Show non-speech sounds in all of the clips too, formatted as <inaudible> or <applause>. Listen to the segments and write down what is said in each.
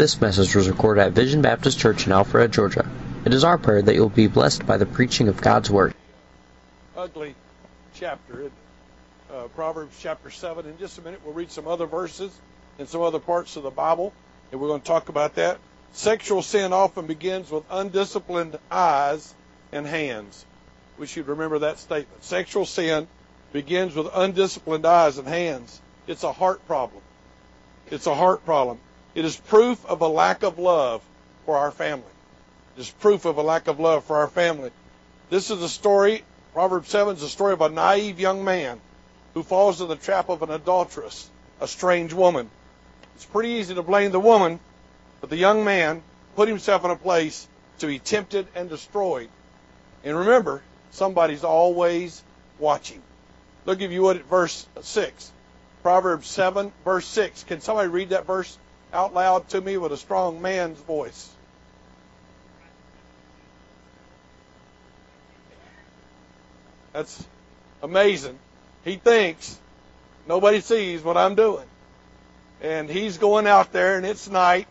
This message was recorded at Vision Baptist Church in Alpharetta, Georgia. It is our prayer that you'll be blessed by the preaching of God's Word. ugly chapter, uh, Proverbs chapter 7. In just a minute, we'll read some other verses and some other parts of the Bible, and we're going to talk about that. Sexual sin often begins with undisciplined eyes and hands. We should remember that statement. Sexual sin begins with undisciplined eyes and hands. It's a heart problem. It's a heart problem. It is proof of a lack of love for our family. It is proof of a lack of love for our family. This is a story Proverbs 7 is a story of a naive young man who falls in the trap of an adulteress, a strange woman. It's pretty easy to blame the woman, but the young man put himself in a place to be tempted and destroyed. And remember, somebody's always watching. Look if you would at verse 6. Proverbs 7, verse 6. Can somebody read that verse out loud to me with a strong man's voice? That's amazing. He thinks nobody sees what I'm doing. And he's going out there and it's night.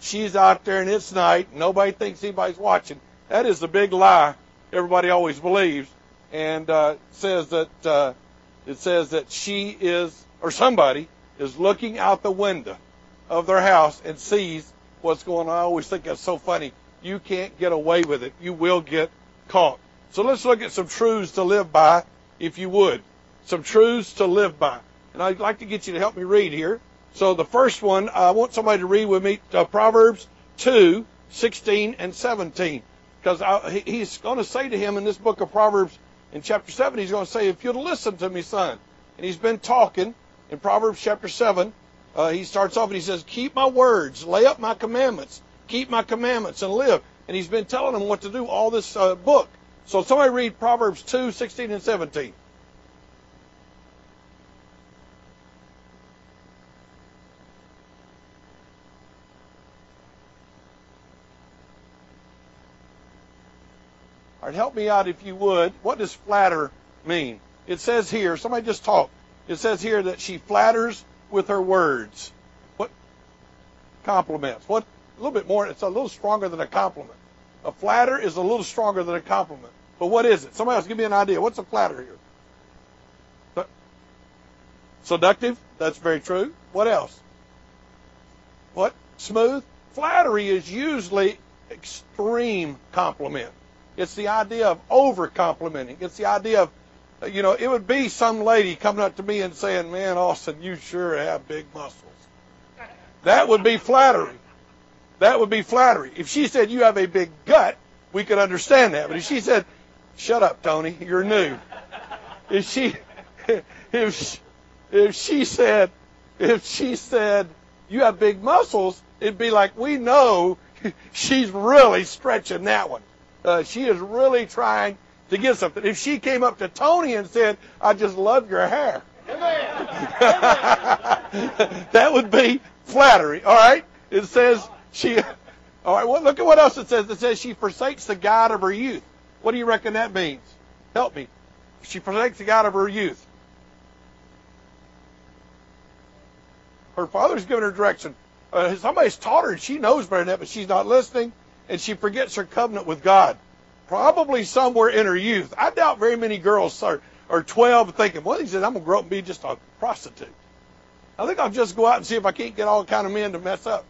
She's out there and it's night. Nobody thinks anybody's watching. That is a big lie everybody always believes and uh, says that uh, it says that she is or somebody is looking out the window of their house and sees what's going on. I always think that's so funny. You can't get away with it. You will get caught. So let's look at some truths to live by, if you would. Some truths to live by. And I'd like to get you to help me read here. So the first one, I want somebody to read with me uh, Proverbs 2, 16 and 17. Because he's going to say to him in this book of Proverbs, in chapter 7, he's going to say, if you'll listen to me, son. And he's been talking in Proverbs chapter 7. Uh, he starts off and he says, keep my words, lay up my commandments, keep my commandments and live. And he's been telling them what to do all this uh, book. So somebody read Proverbs 2, 16 and 17. All right, help me out if you would. What does flatter mean? It says here, somebody just talk. It says here that she flatters with her words. What compliments? What a little bit more, it's a little stronger than a compliment. A flatter is a little stronger than a compliment. But what is it? Somebody else give me an idea. What's a flatter here? Seductive? That's very true. What else? What? Smooth? Flattery is usually extreme compliment. It's the idea of over complimenting. It's the idea of, you know, it would be some lady coming up to me and saying, Man, Austin, you sure have big muscles. That would be flattery. That would be flattery. If she said, You have a big gut, we could understand that. But if she said, Shut up, Tony, you're new. If she, <laughs> if she, if she said, if she said, You have big muscles, it'd be like, We know <laughs> she's really stretching that one uh, she is really trying to get something. If she came up to Tony and said, I just love your hair, <laughs> that would be flattery. All right? It says she. All right. Well, look at what else it says. It says she forsakes the God of her youth. What do you reckon that means? Help me. She forsakes the God of her youth. Her father's given her direction. Uh, somebody's taught her, and she knows better than that, but she's not listening and she forgets her covenant with God. Probably somewhere in her youth. I doubt very many girls are, are 12 thinking, well, he says, I'm going to grow up and be just a prostitute. I think I'll just go out and see if I can't get all kind of men to mess up.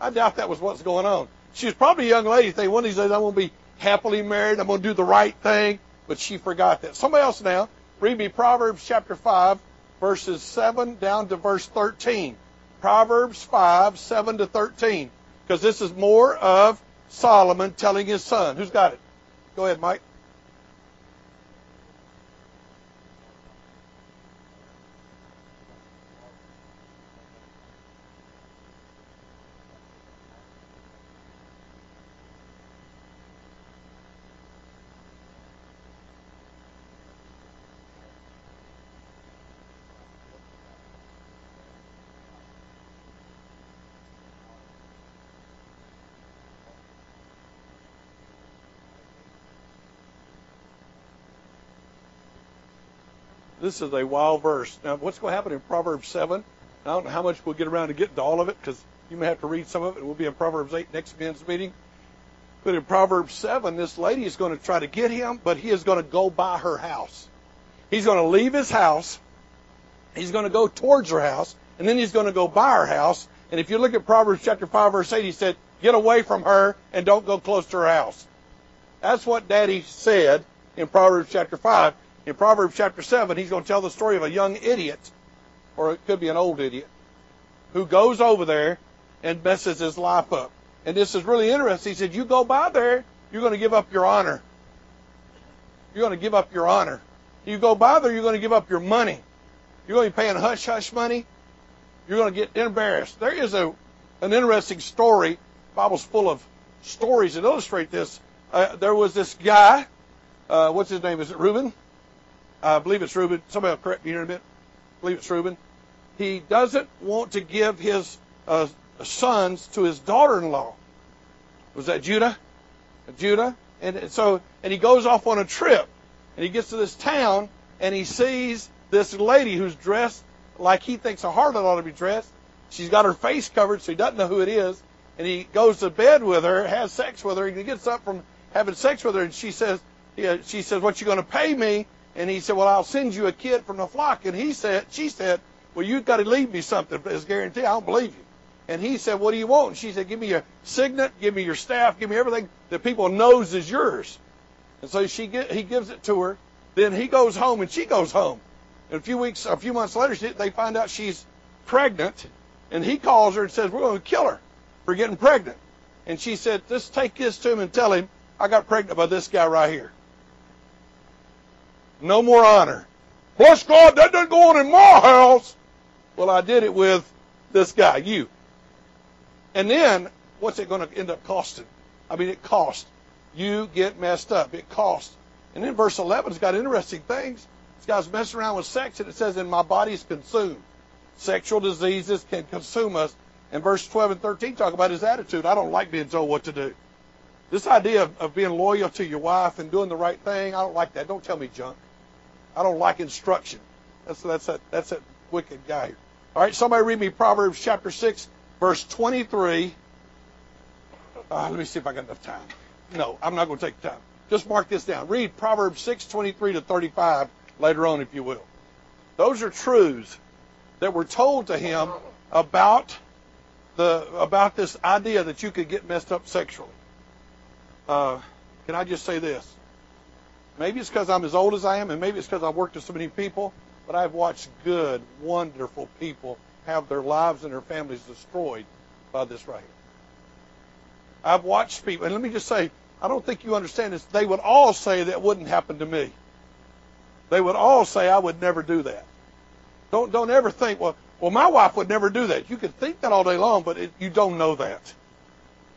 I doubt that was what's going on. She was probably a young lady thinking one of these days I'm going to be happily married, I'm going to do the right thing, but she forgot that. Somebody else now, read me Proverbs chapter 5, verses 7 down to verse 13. Proverbs 5, 7 to 13. Because this is more of Solomon telling his son. Who's got it? Go ahead, Mike. This is a wild verse. Now, what's going to happen in Proverbs 7? I don't know how much we'll get around to getting to all of it because You may have to read some of it. Will be in Proverbs 8 next men's meeting. But in Proverbs 7, this lady is going to try to get him, but he is going to go by her house. He's going to leave his house. He's going to go towards her house, and then he's going to go by her house. And if you look at Proverbs chapter 5, verse 8, he said, Get away from her and don't go close to her house. That's what Daddy said in Proverbs chapter 5. In Proverbs chapter 7, he's going to tell the story of a young idiot, or it could be an old idiot, who goes over there and messes his life up. And this is really interesting. He said, You go by there, you're going to give up your honor. You're going to give up your honor. You go by there, you're going to give up your money. You're going to be paying hush hush money. You're going to get embarrassed. There is a an interesting story. The Bible's full of stories that illustrate this. Uh, there was this guy. Uh, what's his name? Is it Reuben? I believe it's Reuben. Somebody will correct me here in a minute. I believe it's Reuben. He doesn't want to give his uh, sons to his daughter-in-law. Was that Judah? Judah. And so, and he goes off on a trip, and he gets to this town, and he sees this lady who's dressed like he thinks a harlot ought to be dressed. She's got her face covered, so he doesn't know who it is. And he goes to bed with her, has sex with her. He gets up from having sex with her, and she says, she says, "What you going to pay me?" And he said, "Well, I'll send you a kid from the flock." And he said, she said, "Well, you've got to leave me something as guarantee. I don't believe you." And he said, What do you want? And she said, Give me your signet, give me your staff, give me everything that people knows is yours. And so she get, he gives it to her. Then he goes home and she goes home. And a few weeks, a few months later, she, they find out she's pregnant. And he calls her and says, We're going to kill her for getting pregnant. And she said, Just take this to him and tell him I got pregnant by this guy right here. No more honor. Bless God, that doesn't go on in my house. Well, I did it with this guy, you. And then, what's it going to end up costing? I mean, it costs. You get messed up. It costs. And then verse 11 has got interesting things. This guy's messing around with sex, and it says, and my body's consumed. Sexual diseases can consume us. And verse 12 and 13 talk about his attitude. I don't like being told what to do. This idea of, of being loyal to your wife and doing the right thing, I don't like that. Don't tell me junk. I don't like instruction. That's that's that that's that wicked guy. All right, somebody read me Proverbs chapter 6, verse 23. Uh, let me see if I got enough time. No, I'm not going to take time. Just mark this down. Read Proverbs 6, 23 to 35 later on, if you will. Those are truths that were told to him about the about this idea that you could get messed up sexually. Uh, can I just say this? Maybe it's because I'm as old as I am, and maybe it's because I've worked with so many people, but I've watched good, wonderful people have their lives and their families destroyed by this right here. I've watched people, and let me just say, I don't think you understand this. They would all say that wouldn't happen to me. They would all say I would never do that. Don't don't ever think, well, well, my wife would never do that. You can think that all day long, but it, you don't know that.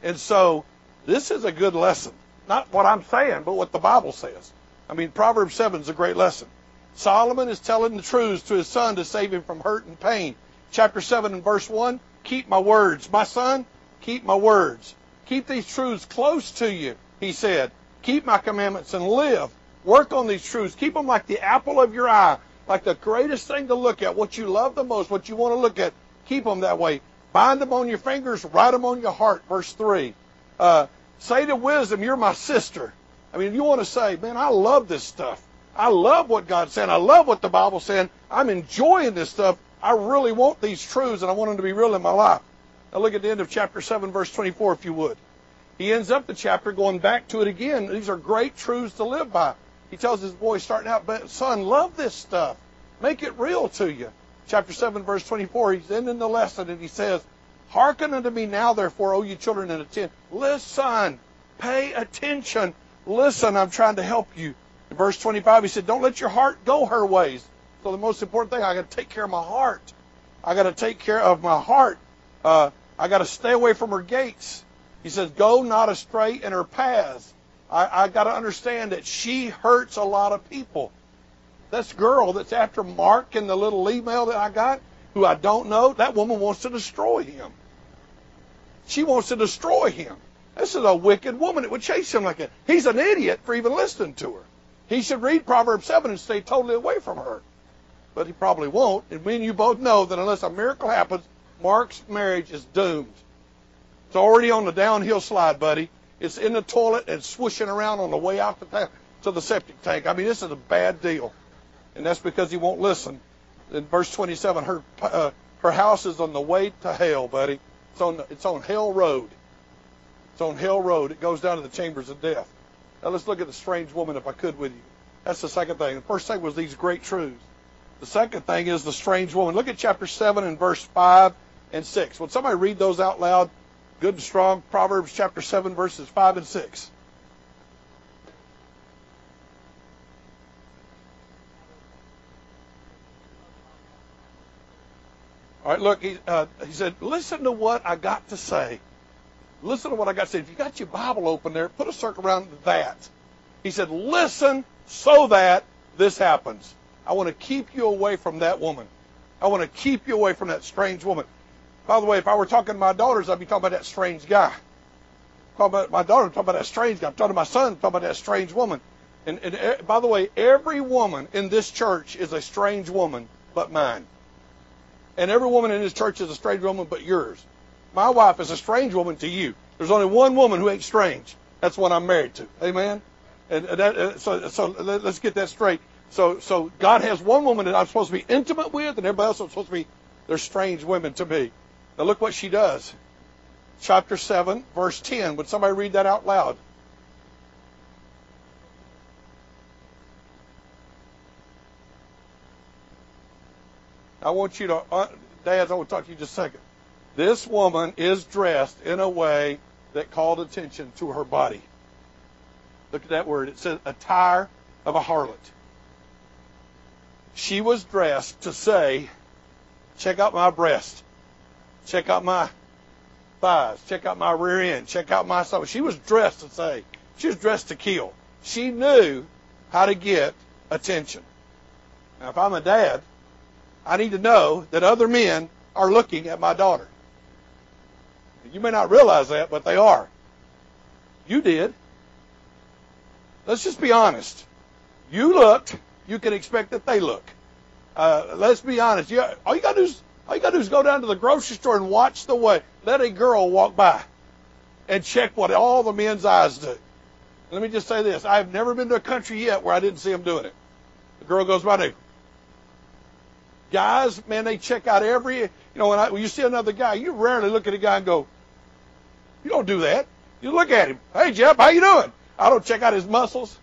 And so, this is a good lesson. Not what I'm saying, but what the Bible says. I mean, Proverbs 7 is a great lesson. Solomon is telling the truths to his son to save him from hurt and pain chapter 7 and verse 1, keep my words. My son, keep my words. Keep these truths close to you, he said. Keep my commandments and live. Work on these truths. Keep them like the apple of your eye, like the greatest thing to look at, what you love the most, what you want to look at. Keep them that way. Bind them on your fingers, write them on your heart. Verse 3. Uh, say to wisdom, you're my sister. I mean, if you want to say, man, I love this stuff. I love what God's saying. I love what the Bible's saying. I'm enjoying this stuff. I really want these truths and I want them to be real in my life. Now look at the end of chapter 7, verse 24, if you would. He ends up the chapter going back to it again. These are great truths to live by. He tells his boy starting out, but son, love this stuff. Make it real to you. Chapter 7, verse 24, he's ending the lesson and he says, Hearken unto me now, therefore, O you children, and attend. Listen. Pay attention. Listen, I'm trying to help you. In verse 25, he said, Don't let your heart go her ways. So the most important thing, I got to take care of my heart. I got to take care of my heart. Uh, I got to stay away from her gates. He says, go not astray in her paths. I, I got to understand that she hurts a lot of people. This girl that's after Mark and the little email that I got, who I don't know, that woman wants to destroy him. She wants to destroy him. This is a wicked woman that would chase him like that. He's an idiot for even listening to her. He should read Proverbs 7 and stay totally away from her but he probably won't. And me and you both know that unless a miracle happens, Mark's marriage is doomed. It's already on the downhill slide, buddy. It's in the toilet and swooshing around on the way out the ta- to the septic tank. I mean, this is a bad deal, and that's because he won't listen. In verse 27, her uh, her house is on the way to hell, buddy. It's on the, it's on hell road. It's on hell road. It goes down to the chambers of death. Now let's look at the strange woman, if I could, with you. That's the second thing. The first thing was these great truths. The second thing is the strange woman. Look at chapter 7 and verse 5 and 6. Would somebody read those out loud? Good and strong. Proverbs chapter 7, verses 5 and 6. All right, look, he, uh, he said, listen to what I got to say. Listen to what I got say. If you got your Bible open there, put a circle around that. He said, listen so that this happens. I want to keep you away from that woman. I want to keep you away from that strange woman. By the way, if I were talking to my daughters, I'd be talking about that strange guy. Talking about my daughter, talking about that strange guy. I'm talking to my son, talking about that strange woman. And, and uh, by the way, every woman in this church is a strange woman but mine. And every woman in this church is a strange woman but yours. My wife is a strange woman to you. There's only one woman who ain't strange. That's what I'm married to. Amen. And that, uh, so, so let's get that straight. So, so God has one woman that I'm supposed to be intimate with, and everybody else is supposed to be they're strange women to me. Now look what she does. Chapter seven, verse ten. Would somebody read that out loud? I want you to, uh, Dads, I want to talk to you just a second. This woman is dressed in a way that called attention to her body. Look at that word. It says attire of a harlot. She was dressed to say, check out my breast. Check out my thighs. Check out my rear end. Check out my stomach. She was dressed to say, she was dressed to kill. She knew how to get attention. Now, if I'm a dad, I need to know that other men are looking at my daughter. You may not realize that, but they are. You did. Let's just be honest. You looked. You can expect that they look. Uh, let's be honest. You, all you got to do is all you got to do is go down to the grocery store and watch the way. Let a girl walk by, and check what all the men's eyes do. Let me just say this: I've never been to a country yet where I didn't see them doing it. The girl goes by there. Guys, man, they check out every. You know, when, I, when you see another guy, you rarely look at a guy and go, "You don't do that." You look at him. Hey, Jeff, how you doing? I don't check out his muscles.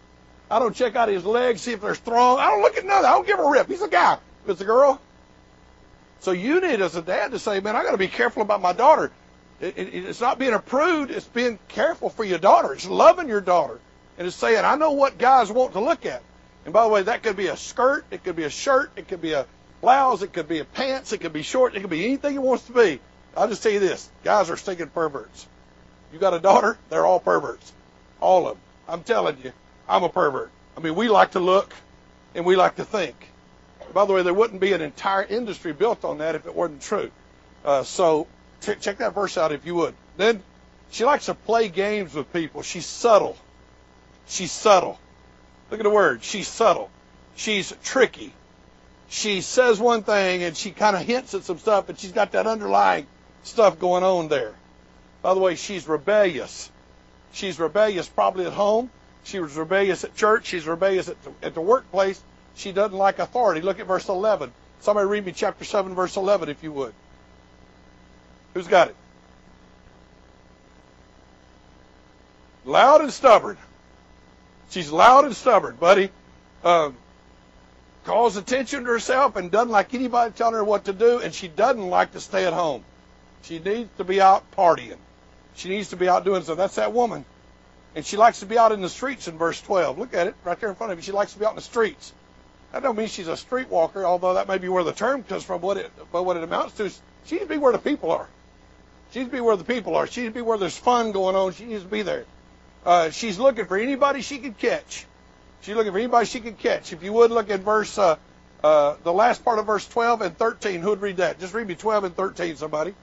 I don't check out his legs, see if they're strong. I don't look at nothing. I don't give a rip. He's a guy. If it's a girl. So you need, as a dad, to say, man, I got to be careful about my daughter. It, it, it's not being a prude. It's being careful for your daughter. It's loving your daughter. And it's saying, I know what guys want to look at. And by the way, that could be a skirt. It could be a shirt. It could be a blouse. It could be a pants. It could be short. It could be anything it wants to be. I'll just tell you this. Guys are stinking perverts. You got a daughter? They're all perverts. All of them. I'm telling you, I'm a pervert. I mean, we like to look and we like to think. By the way, there wouldn't be an entire industry built on that if it wasn't true. Uh, so t- check that verse out if you would. Then she likes to play games with people. She's subtle. She's subtle. Look at the word. She's subtle. She's tricky. She says one thing and she kind of hints at some stuff, but she's got that underlying stuff going on there. By the way, she's rebellious. She's rebellious probably at home. She was rebellious at church. She's rebellious at the, at the workplace. She doesn't like authority. Look at verse 11. Somebody read me chapter 7, verse 11, if you would. Who's got it? Loud and stubborn. She's loud and stubborn, buddy. Um, calls attention to herself and doesn't like anybody telling her what to do, and she doesn't like to stay at home. She needs to be out partying. She needs to be out doing so. That's that woman. And she likes to be out in the streets in verse 12. Look at it right there in front of you. She likes to be out in the streets. That don't mean she's a streetwalker, although that may be where the term comes from. What it, but what it amounts to she needs to be where the people are. She needs to be where the people are. She needs to be where there's fun going on. She needs to be there. Uh, she's looking for anybody she can catch. She's looking for anybody she can catch. If you would look at verse, uh, uh, the last part of verse 12 and 13, who would read that? Just read me 12 and 13, somebody.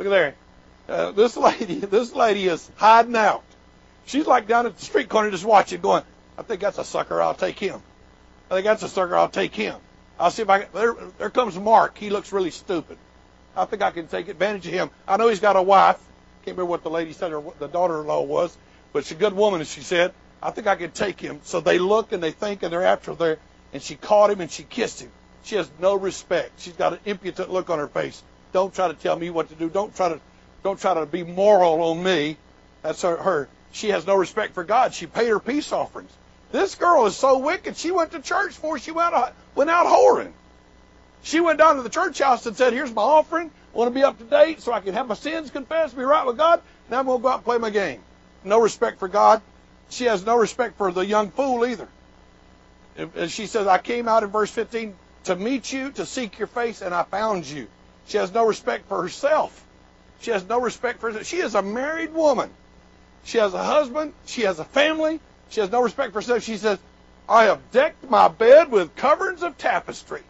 Look at there. Uh, this lady, <laughs> this lady is hiding out. She's like down at the street corner just watching, going, I think that's a sucker. I'll take him. I think that's a sucker. I'll take him. I'll see if I can. There, there comes Mark. He looks really stupid. I think I can take advantage of him. I know he's got a wife. Can't remember what the lady said or the daughter-in-law was, but she's a good woman, as she said. I think I can take him. So they look and they think and they're after there, and she caught him and she kissed him. She has no respect. She's got an impudent look on her face. Don't try to tell me what to do. Don't try to, don't try to be moral on me. That's her. her. She has no respect for God. She paid her peace offerings. This girl is so wicked. She went to church before she went out, went out whoring. She went down to the church house and said, "Here's my offering. I want to be up to date so I can have my sins confessed, be right with God. Now I'm going to go out and play my game." No respect for God. She has no respect for the young fool either. And she says, "I came out in verse 15 to meet you, to seek your face, and I found you." She has no respect for herself. She has no respect for herself. She is a married woman. She has a husband. She has a family. She has no respect for herself. She says, I have decked my bed with coverings of tapestry.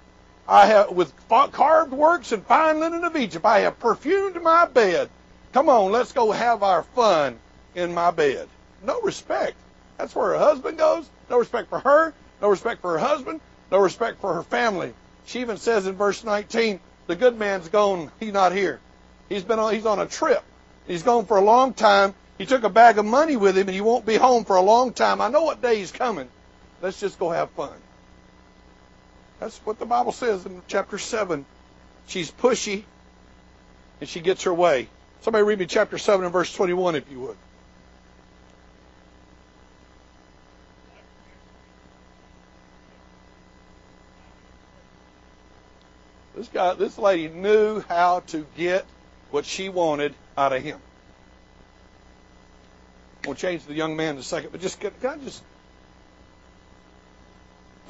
I have with carved works and fine linen of Egypt. I have perfumed my bed. Come on, let's go have our fun in my bed. No respect. That's where her husband goes. No respect for her. No respect for her husband. No respect for her family. She even says in verse 19, the good man's gone. He's not here. He's been on, he's on a trip. He's gone for a long time. He took a bag of money with him and he won't be home for a long time. I know what day he's coming. Let's just go have fun. That's what the Bible says in chapter 7. She's pushy and she gets her way. Somebody read me chapter 7 and verse 21 if you would. This guy, this lady knew how to get what she wanted out of him. We'll change the young man in a second, but just can I just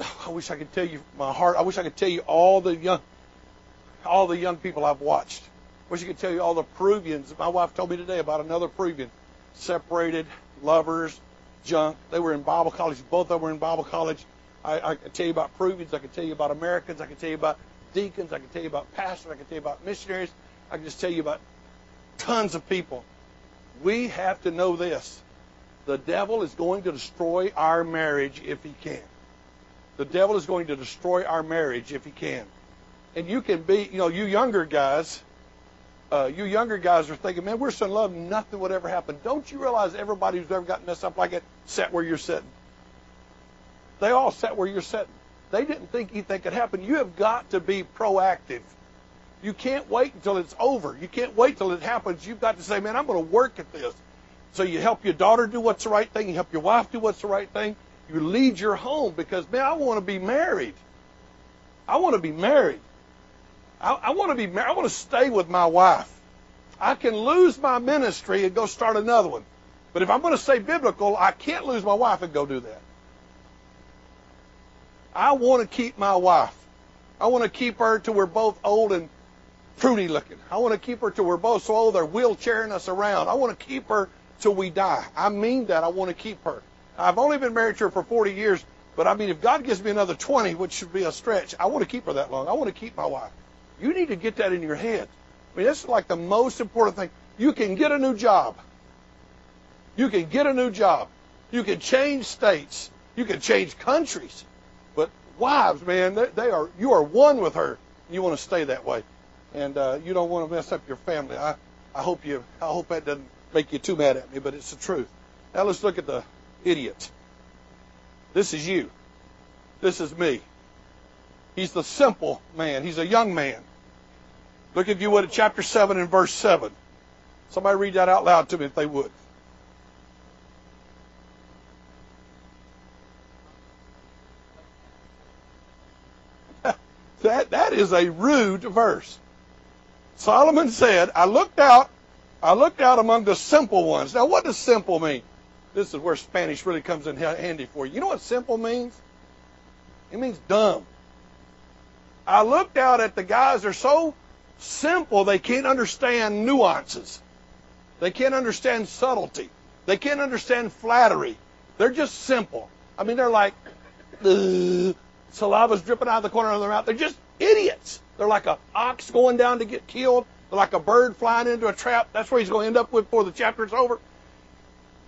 <sighs> I wish I could tell you my heart. I wish I could tell you all the young all the young people I've watched. I wish I could tell you all the Peruvians. My wife told me today about another Peruvian. Separated, lovers, junk. They were in Bible college. Both of them were in Bible college. I, I can tell you about Peruvians. I can tell you about Americans. I can tell you about deacons. I can tell you about pastors. I can tell you about missionaries. I can just tell you about tons of people we have to know this. The devil is going to destroy our marriage if he can. The devil is going to destroy our marriage if he can. And you can be, you know, you younger guys, uh, you younger guys are thinking, man, we're so in love, nothing would ever happen. Don't you realize everybody who's ever gotten messed up like it sat where you're sitting? They all sat where you're sitting. They didn't think anything could happen. You have got to be proactive. You can't wait until it's over. You can't wait till it happens. You've got to say, man, I'm going to work at this. So you help your daughter do what's the right thing. You help your wife do what's the right thing. You lead your home because, man, I want to be married. I want to be married. I, I want to be married. I want to stay with my wife. I can lose my ministry and go start another one. But if I'm going to stay biblical, I can't lose my wife and go do that. I want to keep my wife. I want to keep her till we're both old and fruity looking. I want to keep her till we're both so old they're wheelchairing us around. I want to keep her till we die. I mean that. I want to keep her. I've only been married to her for 40 years, but I mean, if God gives me another 20, which should be a stretch, I want to keep her that long. I want to keep my wife. You need to get that in your head. I mean, this is like the most important thing. You can get a new job. You can get a new job. You can change states. You can change countries. Wives, man, they, they are you are one with her. You want to stay that way and uh, you don't want to mess up your family. I, I hope you, I hope that doesn't make you too mad at me, but it's the truth. Now let's look at the idiot. This is you. This is me. He's the simple man. He's a young man. Look, if you would, at chapter 7 and verse 7. Somebody read that out loud to me if they would. That, that is a rude verse. Solomon said, I looked out, I looked out among the simple ones. Now, what does simple mean? This is where Spanish really comes in handy for you. You know what simple means? It means dumb. I looked out at the guys, they're so simple they can't understand nuances. They can't understand subtlety. They can't understand flattery. They're just simple. I mean, they're like, saliva's dripping out of the corner of their mouth. They're just idiots. They're like an ox going down to get killed. They're like a bird flying into a trap. That's where he's going to end up with before the chapter is over.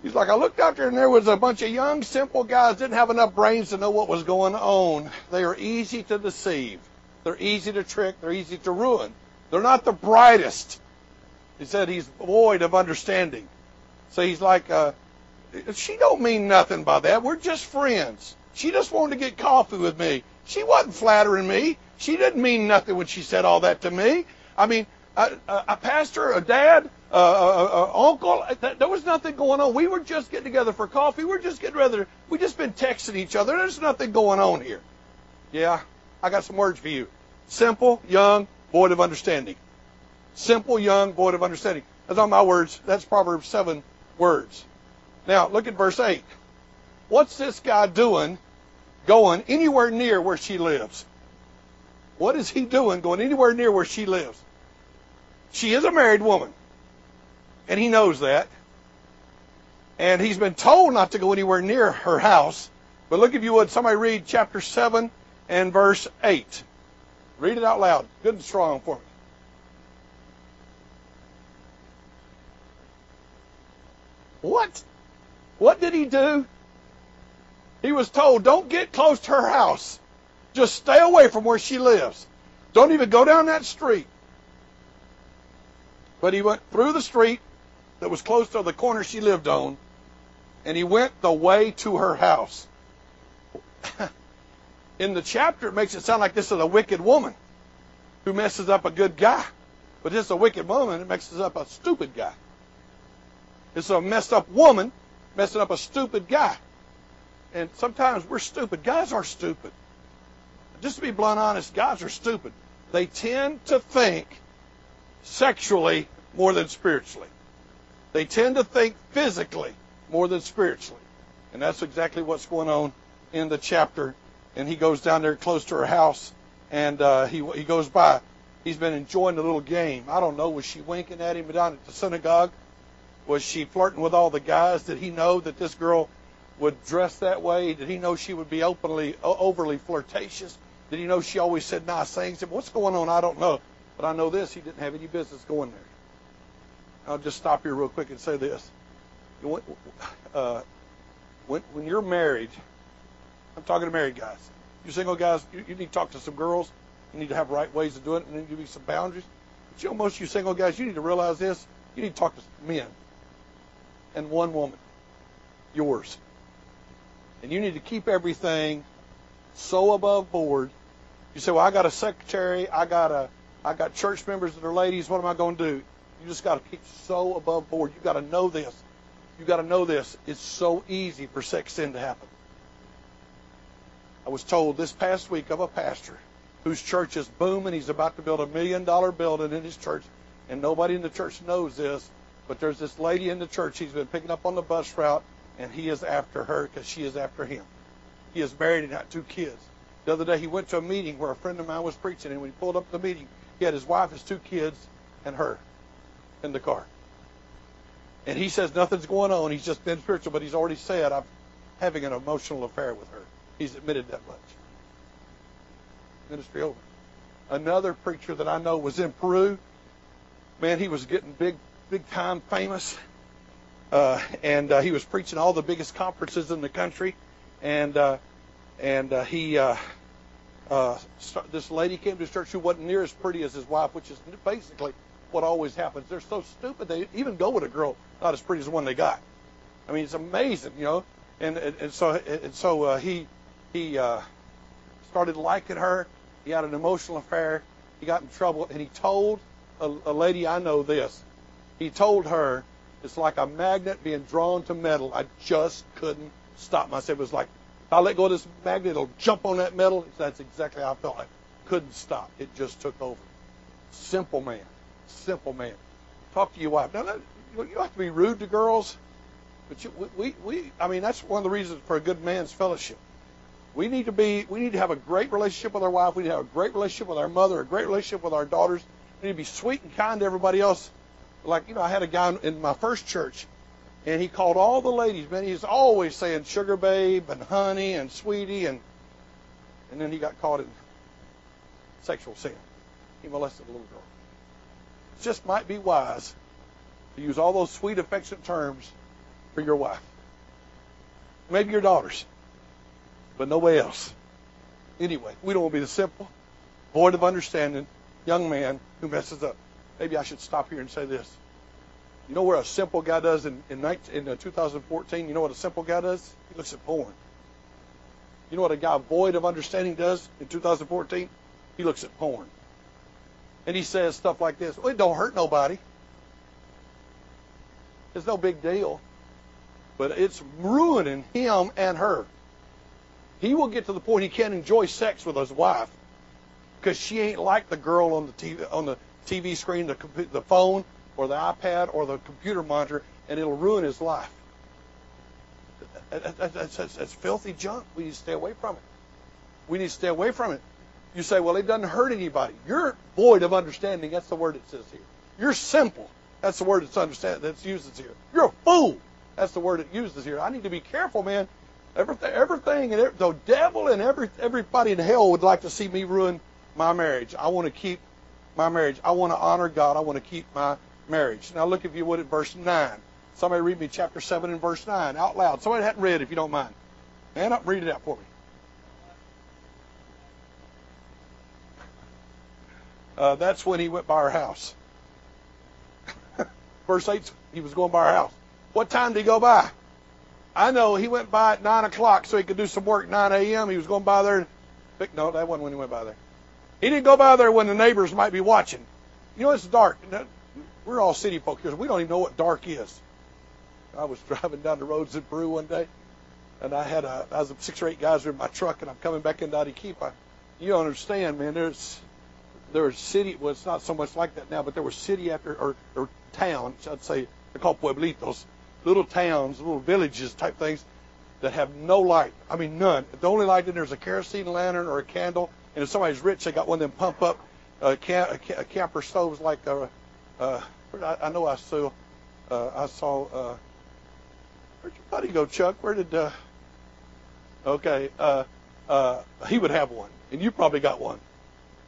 He's like, I looked out there and there was a bunch of young, simple guys didn't have enough brains to know what was going on. They are easy to deceive. They're easy to trick. They're easy to ruin. They're not the brightest. He said he's void of understanding. So he's like, uh, she don't mean nothing by that. We're just friends. She just wanted to get coffee with me. She wasn't flattering me. She didn't mean nothing when she said all that to me. I mean, a, a, a pastor, a dad, a, a, uncle, uh, there was nothing going on. We were just getting together for coffee. We're just getting together. We just been texting each other. There's nothing going on here. Yeah, I got some words for you. Simple, young, void of understanding. Simple, young, void of understanding. That's not my words. That's Proverbs 7 words. Now, look at verse 8. What's this guy doing going anywhere near where she lives? What is he doing going anywhere near where she lives? She is a married woman. And he knows that. And he's been told not to go anywhere near her house. But look, if you would, somebody read chapter 7 and verse 8. Read it out loud, good and strong for me. What? What did he do? He was told, don't get close to her house. Just stay away from where she lives. Don't even go down that street. But he went through the street that was close to the corner she lived on, and he went the way to her house. <laughs> In the chapter, it makes it sound like this is a wicked woman who messes up a good guy. But this is a wicked woman, it messes up a stupid guy. It's a messed up woman messing up a stupid guy. And sometimes we're stupid. Guys are stupid. Just to be blunt honest, guys are stupid. They tend to think sexually more than spiritually. They tend to think physically more than spiritually. And that's exactly what's going on in the chapter. And he goes down there close to her house and uh, he, he goes by. He's been enjoying the little game. I don't know. Was she winking at him down at the synagogue? Was she flirting with all the guys? Did he know that this girl would dress that way? Did he know she would be openly overly flirtatious? Did he know she always said nice things? What's going on? I don't know. But I know this: he didn't have any business going there. I'll just stop here real quick and say this: uh, when, when you're married, I'm talking to married guys. You single guys, you, you need to talk to some girls. You need to have right ways of doing it, and then give you some boundaries. But you know, most of you single guys, you need to realize this: you need to talk to men and one woman, yours. And you need to keep everything so above board. You say, "Well, I got a secretary, I got a, I got church members that are ladies. What am I going to do?" You just got to keep so above board. You got to know this. You got to know this. It's so easy for sex sin to happen. I was told this past week of a pastor whose church is booming. He's about to build a million dollar building in his church, and nobody in the church knows this. But there's this lady in the church he's been picking up on the bus route, and he is after her because she is after him. He is married and got two kids. The other day he went to a meeting where a friend of mine was preaching, and when he pulled up the meeting, he had his wife, his two kids, and her in the car. And he says nothing's going on. He's just been spiritual, but he's already said, I'm having an emotional affair with her. He's admitted that much. Ministry over. Another preacher that I know was in Peru. Man, he was getting big, big time famous. Uh, and uh, he was preaching all the biggest conferences in the country. And uh, and uh, he, uh, uh, this lady came to church who wasn't near as pretty as his wife, which is basically what always happens. They're so stupid they even go with a girl not as pretty as the one they got. I mean, it's amazing, you know. And and, and so and so uh, he he uh, started liking her. He had an emotional affair. He got in trouble, and he told a, a lady I know this. He told her it's like a magnet being drawn to metal. I just couldn't stop myself. It was like if I let go of this magnet, it'll jump on that metal. That's exactly how I felt. I couldn't stop. It just took over. Simple man simple man. Talk to your wife. Now, you don't have to be rude to girls, but you, we, we, I mean, that's one of the reasons for a good man's fellowship. We need to be, we need to have a great relationship with our wife. We need to have a great relationship with our mother, a great relationship with our daughters. We need to be sweet and kind to everybody else. Like, you know, I had a guy in my first church, and he called all the ladies, man. He's always saying sugar babe and honey and sweetie, and and then he got caught in sexual sin. He molested a little girl It just might be wise to use all those sweet, affectionate terms for your wife. Maybe your daughters, but nobody else. Anyway, we don't want to be the simple, void of understanding young man who messes up. Maybe I should stop here and say this. You know what a simple guy does in, in, 19, in uh, 2014? You know what a simple guy does? He looks at porn. You know what a guy void of understanding does in 2014? He looks at porn. And he says stuff like this well, it don't hurt nobody. It's no big deal. But it's ruining him and her. He will get to the point he can't enjoy sex with his wife because she ain't like the girl on the TV, on the TV screen, the, the phone, or the iPad, or the computer monitor, and it'll ruin his life. That's, that's, that's filthy junk. We need to stay away from it. We need to stay away from it. You say, well, it doesn't hurt anybody. You're void of understanding. That's the word it says here. You're simple. That's the word that's understand that's uses here. You're a fool. That's the word it uses here. I need to be careful, man. Everything, everything, and every, the devil and every everybody in hell would like to see me ruin my marriage. I want to keep my marriage. I want to honor God. I want to keep my marriage. Now look, if you would, at verse nine. Somebody read me chapter seven and verse nine out loud. Somebody hadn't read, if you don't mind. Man up, read it out for me. Uh, that's when he went by our house. <laughs> Verse 8, he was going by our house. What time did he go by? I know he went by at 9 o'clock so he could do some work 9 a.m. He was going by there. No, that wasn't when he went by there. He didn't go by there when the neighbors might be watching. You know, it's dark. We're all city folk here. We don't even know what dark is. I was <laughs> driving down the roads in Peru one day, and I had a, I was six or eight guys in my truck, and I'm coming back into Arequipa. You understand, man. There's there was city. Well, it's not so much like that now, but there was city after or, or towns. I'd say they're called pueblitos, little towns, little villages type things that have no light. I mean, none. The only light in there is a kerosene lantern or a candle. And if somebody's rich, they got one of them pump up uh, cam- uh, camper stoves like uh, uh, I, I know I saw uh, I saw uh, where'd your buddy go, Chuck? Where did uh, okay uh, uh, he would have one, and you probably got one.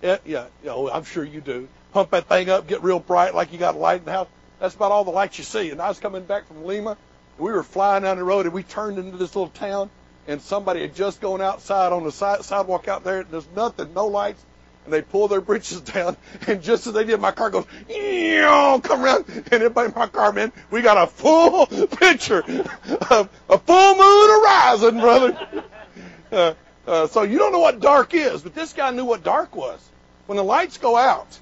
Yeah, yeah, yeah, oh, I'm sure you do. Pump that thing up, get real bright like you got a light in the house. That's about all the lights you see. And I was coming back from Lima. We were flying down the road, and we turned into this little town, and somebody had just gone outside on the side, sidewalk out there. And there's nothing, no lights. And they pull their <laughs> britches down, and just as they did, my car goes, come around, and everybody in my car, man, we got a full <laughs> picture of a full moon horizon, brother. Uh, uh, so you don't know what dark is, but this guy knew what dark was. When the lights go out,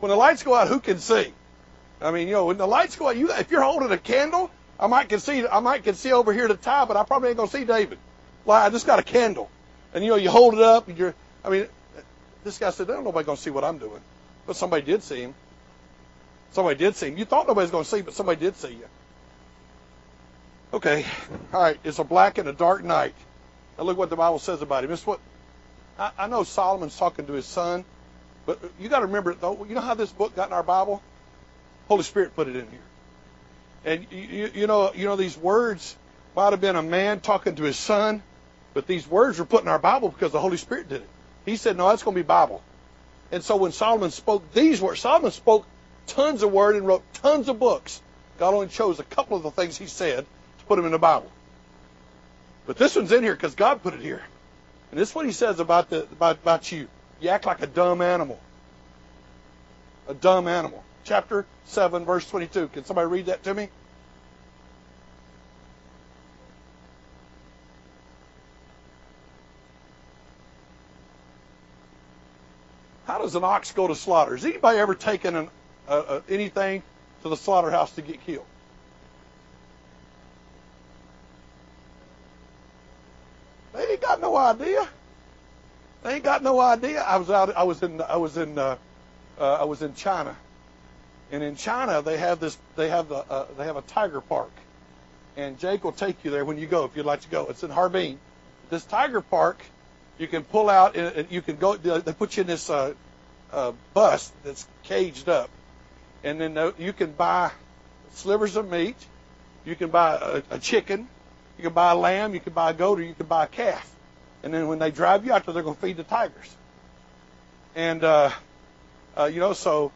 when the lights go out, who can see? I mean, you know, when the lights go out, you if you're holding a candle, I might can see I might can see over here to tie, but I probably ain't gonna see David. Well, I just got a candle, and you know, you hold it up, you're. I mean, this guy said, I don't "There's nobody gonna see what I'm doing," but somebody did see him. Somebody did see him. You thought nobody's gonna see, but somebody did see you. Okay, all right. It's a black and a dark night. Now look what the Bible says about him. This what I, I know Solomon's talking to his son, but you got to remember though. You know how this book got in our Bible? Holy Spirit put it in here. And you, you know, you know these words might have been a man talking to his son, but these words were put in our Bible because the Holy Spirit did it. He said, "No, that's going to be Bible." And so when Solomon spoke these words, Solomon spoke tons of word and wrote tons of books. God only chose a couple of the things he said to put them in the Bible. But this one's in here because God put it here. And this is what he says about, the, about, about you. You act like a dumb animal. A dumb animal. Chapter 7, verse 22. Can somebody read that to me? Does an ox go to slaughter? Has anybody ever taken an, uh, uh, anything to the slaughterhouse to get killed? They ain't got no idea. They ain't got no idea. I was out. I was in. I was in. Uh, uh, I was in China, and in China they have this. They have the. They have a tiger park, and Jake will take you there when you go if you'd like to go. It's in Harbin. This tiger park, you can pull out and you can go. They put you in this uh, uh, bus that's caged up, and then you can buy slivers of meat. You can buy a, a chicken you can buy a lamb, you can buy a goat, or you can buy a calf. And then when they drive you out there, they're going to feed the tigers. And, uh, uh, you know, so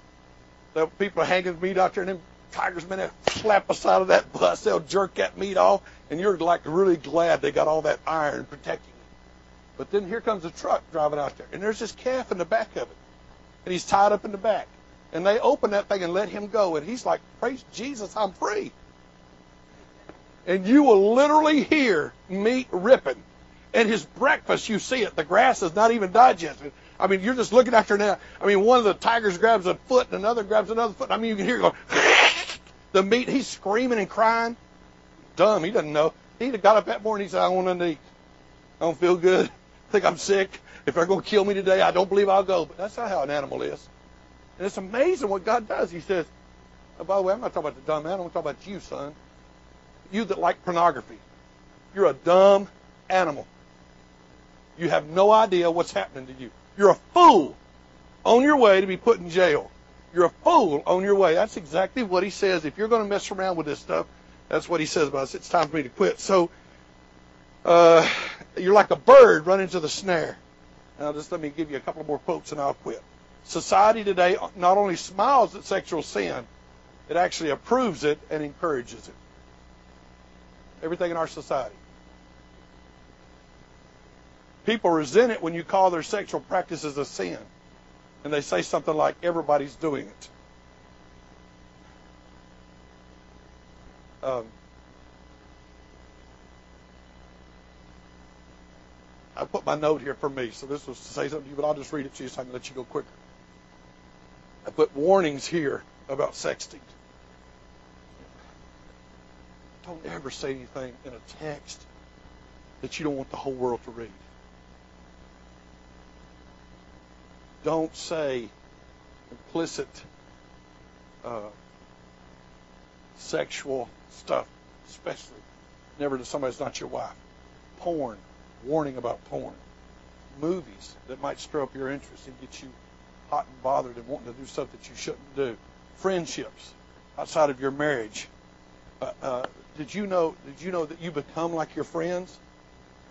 the people are hanging meat out there, and then tigers, they'll slap us out of that bus. They'll jerk that meat off, and you're like really glad they got all that iron protecting you. But then here comes a truck driving out there, and there's this calf in the back of it, and he's tied up in the back. And they open that thing and let him go, and he's like, "Praise Jesus, I'm free." And you will literally hear meat ripping. And his breakfast, you see it. The grass is not even digested. I mean, you're just looking after now. I mean, one of the tigers grabs a foot and another grabs another foot. I mean, you can hear going, <laughs> the meat, he's screaming and crying. Dumb, he doesn't know. He got up that morning, he said, I want to eat. I don't feel good. Think I'm sick. If they're going to kill me today, I don't believe I'll go. But that's not how an animal is. And it's amazing what God does. He says, oh, by the way, I'm not talking about the dumb animal. I'm talking about you, son. You that like pornography. You're a dumb animal. You have no idea what's happening to you. You're a fool on your way to be put in jail. You're a fool on your way. That's exactly what he says. If you're going to mess around with this stuff, that's what he says about us. It's time for me to quit. So, uh, you're like a bird running to the snare. Now, just let me give you a couple more quotes and I'll quit. Society today not only smiles at sexual sin, it actually approves it and encourages it. Everything in our society. People resent it when you call their sexual practices a sin. And they say something like, everybody's doing it. Um, I put my note here for me, so this was to say something to you, but I'll just read it to you so I can let you go quicker. I put warnings here about sexting. Don't ever say anything in a text that you don't want the whole world to read. Don't say implicit uh, sexual stuff, especially never to somebody that's not your wife. Porn, warning about porn. Movies that might stir up your interest and get you hot and bothered and wanting to do stuff that you shouldn't do. Friendships outside of your marriage. Uh, uh, did you know? Did you know that you become like your friends?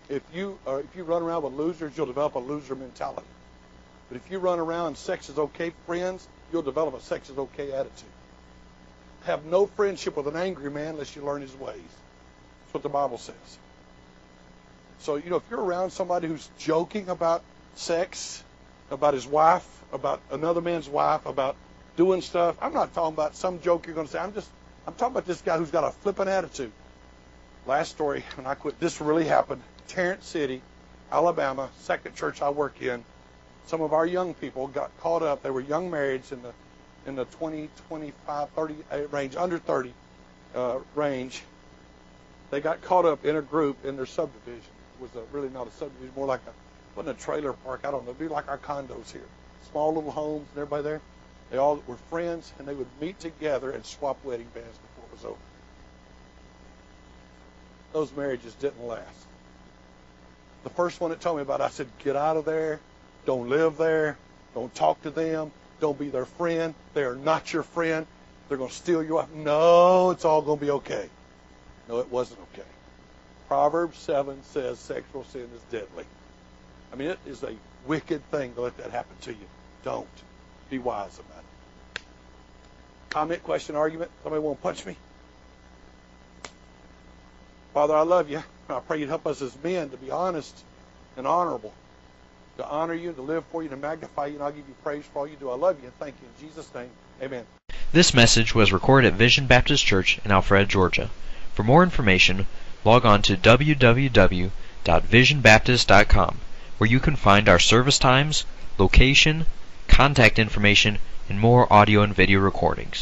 If you uh, if you run around with losers, you'll develop a loser mentality. But if you run around sex is okay friends, you'll develop a sex is okay attitude. Have no friendship with an angry man unless you learn his ways. That's what the Bible says. So, you know, if you're around somebody who's joking about sex, about his wife, about another man's wife, about doing stuff, I'm not talking about some joke you're going to say. I'm just, I'm talking about this guy who's got a flippant attitude. Last story, and I quit. This really happened. Tarrant City, Alabama, second church I work in some of our young people got caught up. They were young marrieds in the in the 20, 25, 30 range, under 30 uh, range. They got caught up in a group in their subdivision. Was a, really not a subdivision, more like a wasn't a trailer park. I don't know. It'd be like our condos here, small little homes and everybody there. They all were friends, and they would meet together and swap wedding bands before it was over. Those marriages didn't last. The first one that told me about it, I said, "Get out of there." Don't live there. Don't talk to them. Don't be their friend. They are not your friend. They're going to steal your wife. No, it's all going to be okay. No, it wasn't okay. Proverbs 7 says sexual sin is deadly. I mean, it is a wicked thing to let that happen to you. Don't. Be wise about it. Comment, question, argument? Somebody want to punch me? Father, I love you. I pray you'd help us as men to be honest and honorable to honor you, to live for you, to magnify you, and I'll give you praise for all you do. I love you and thank you. In Jesus' name, amen. This message was recorded at Vision Baptist Church in Alpharetta, Georgia. For more information, log on to www.visionbaptist.com, where you can find our service times, location, contact information, and more audio and video recordings.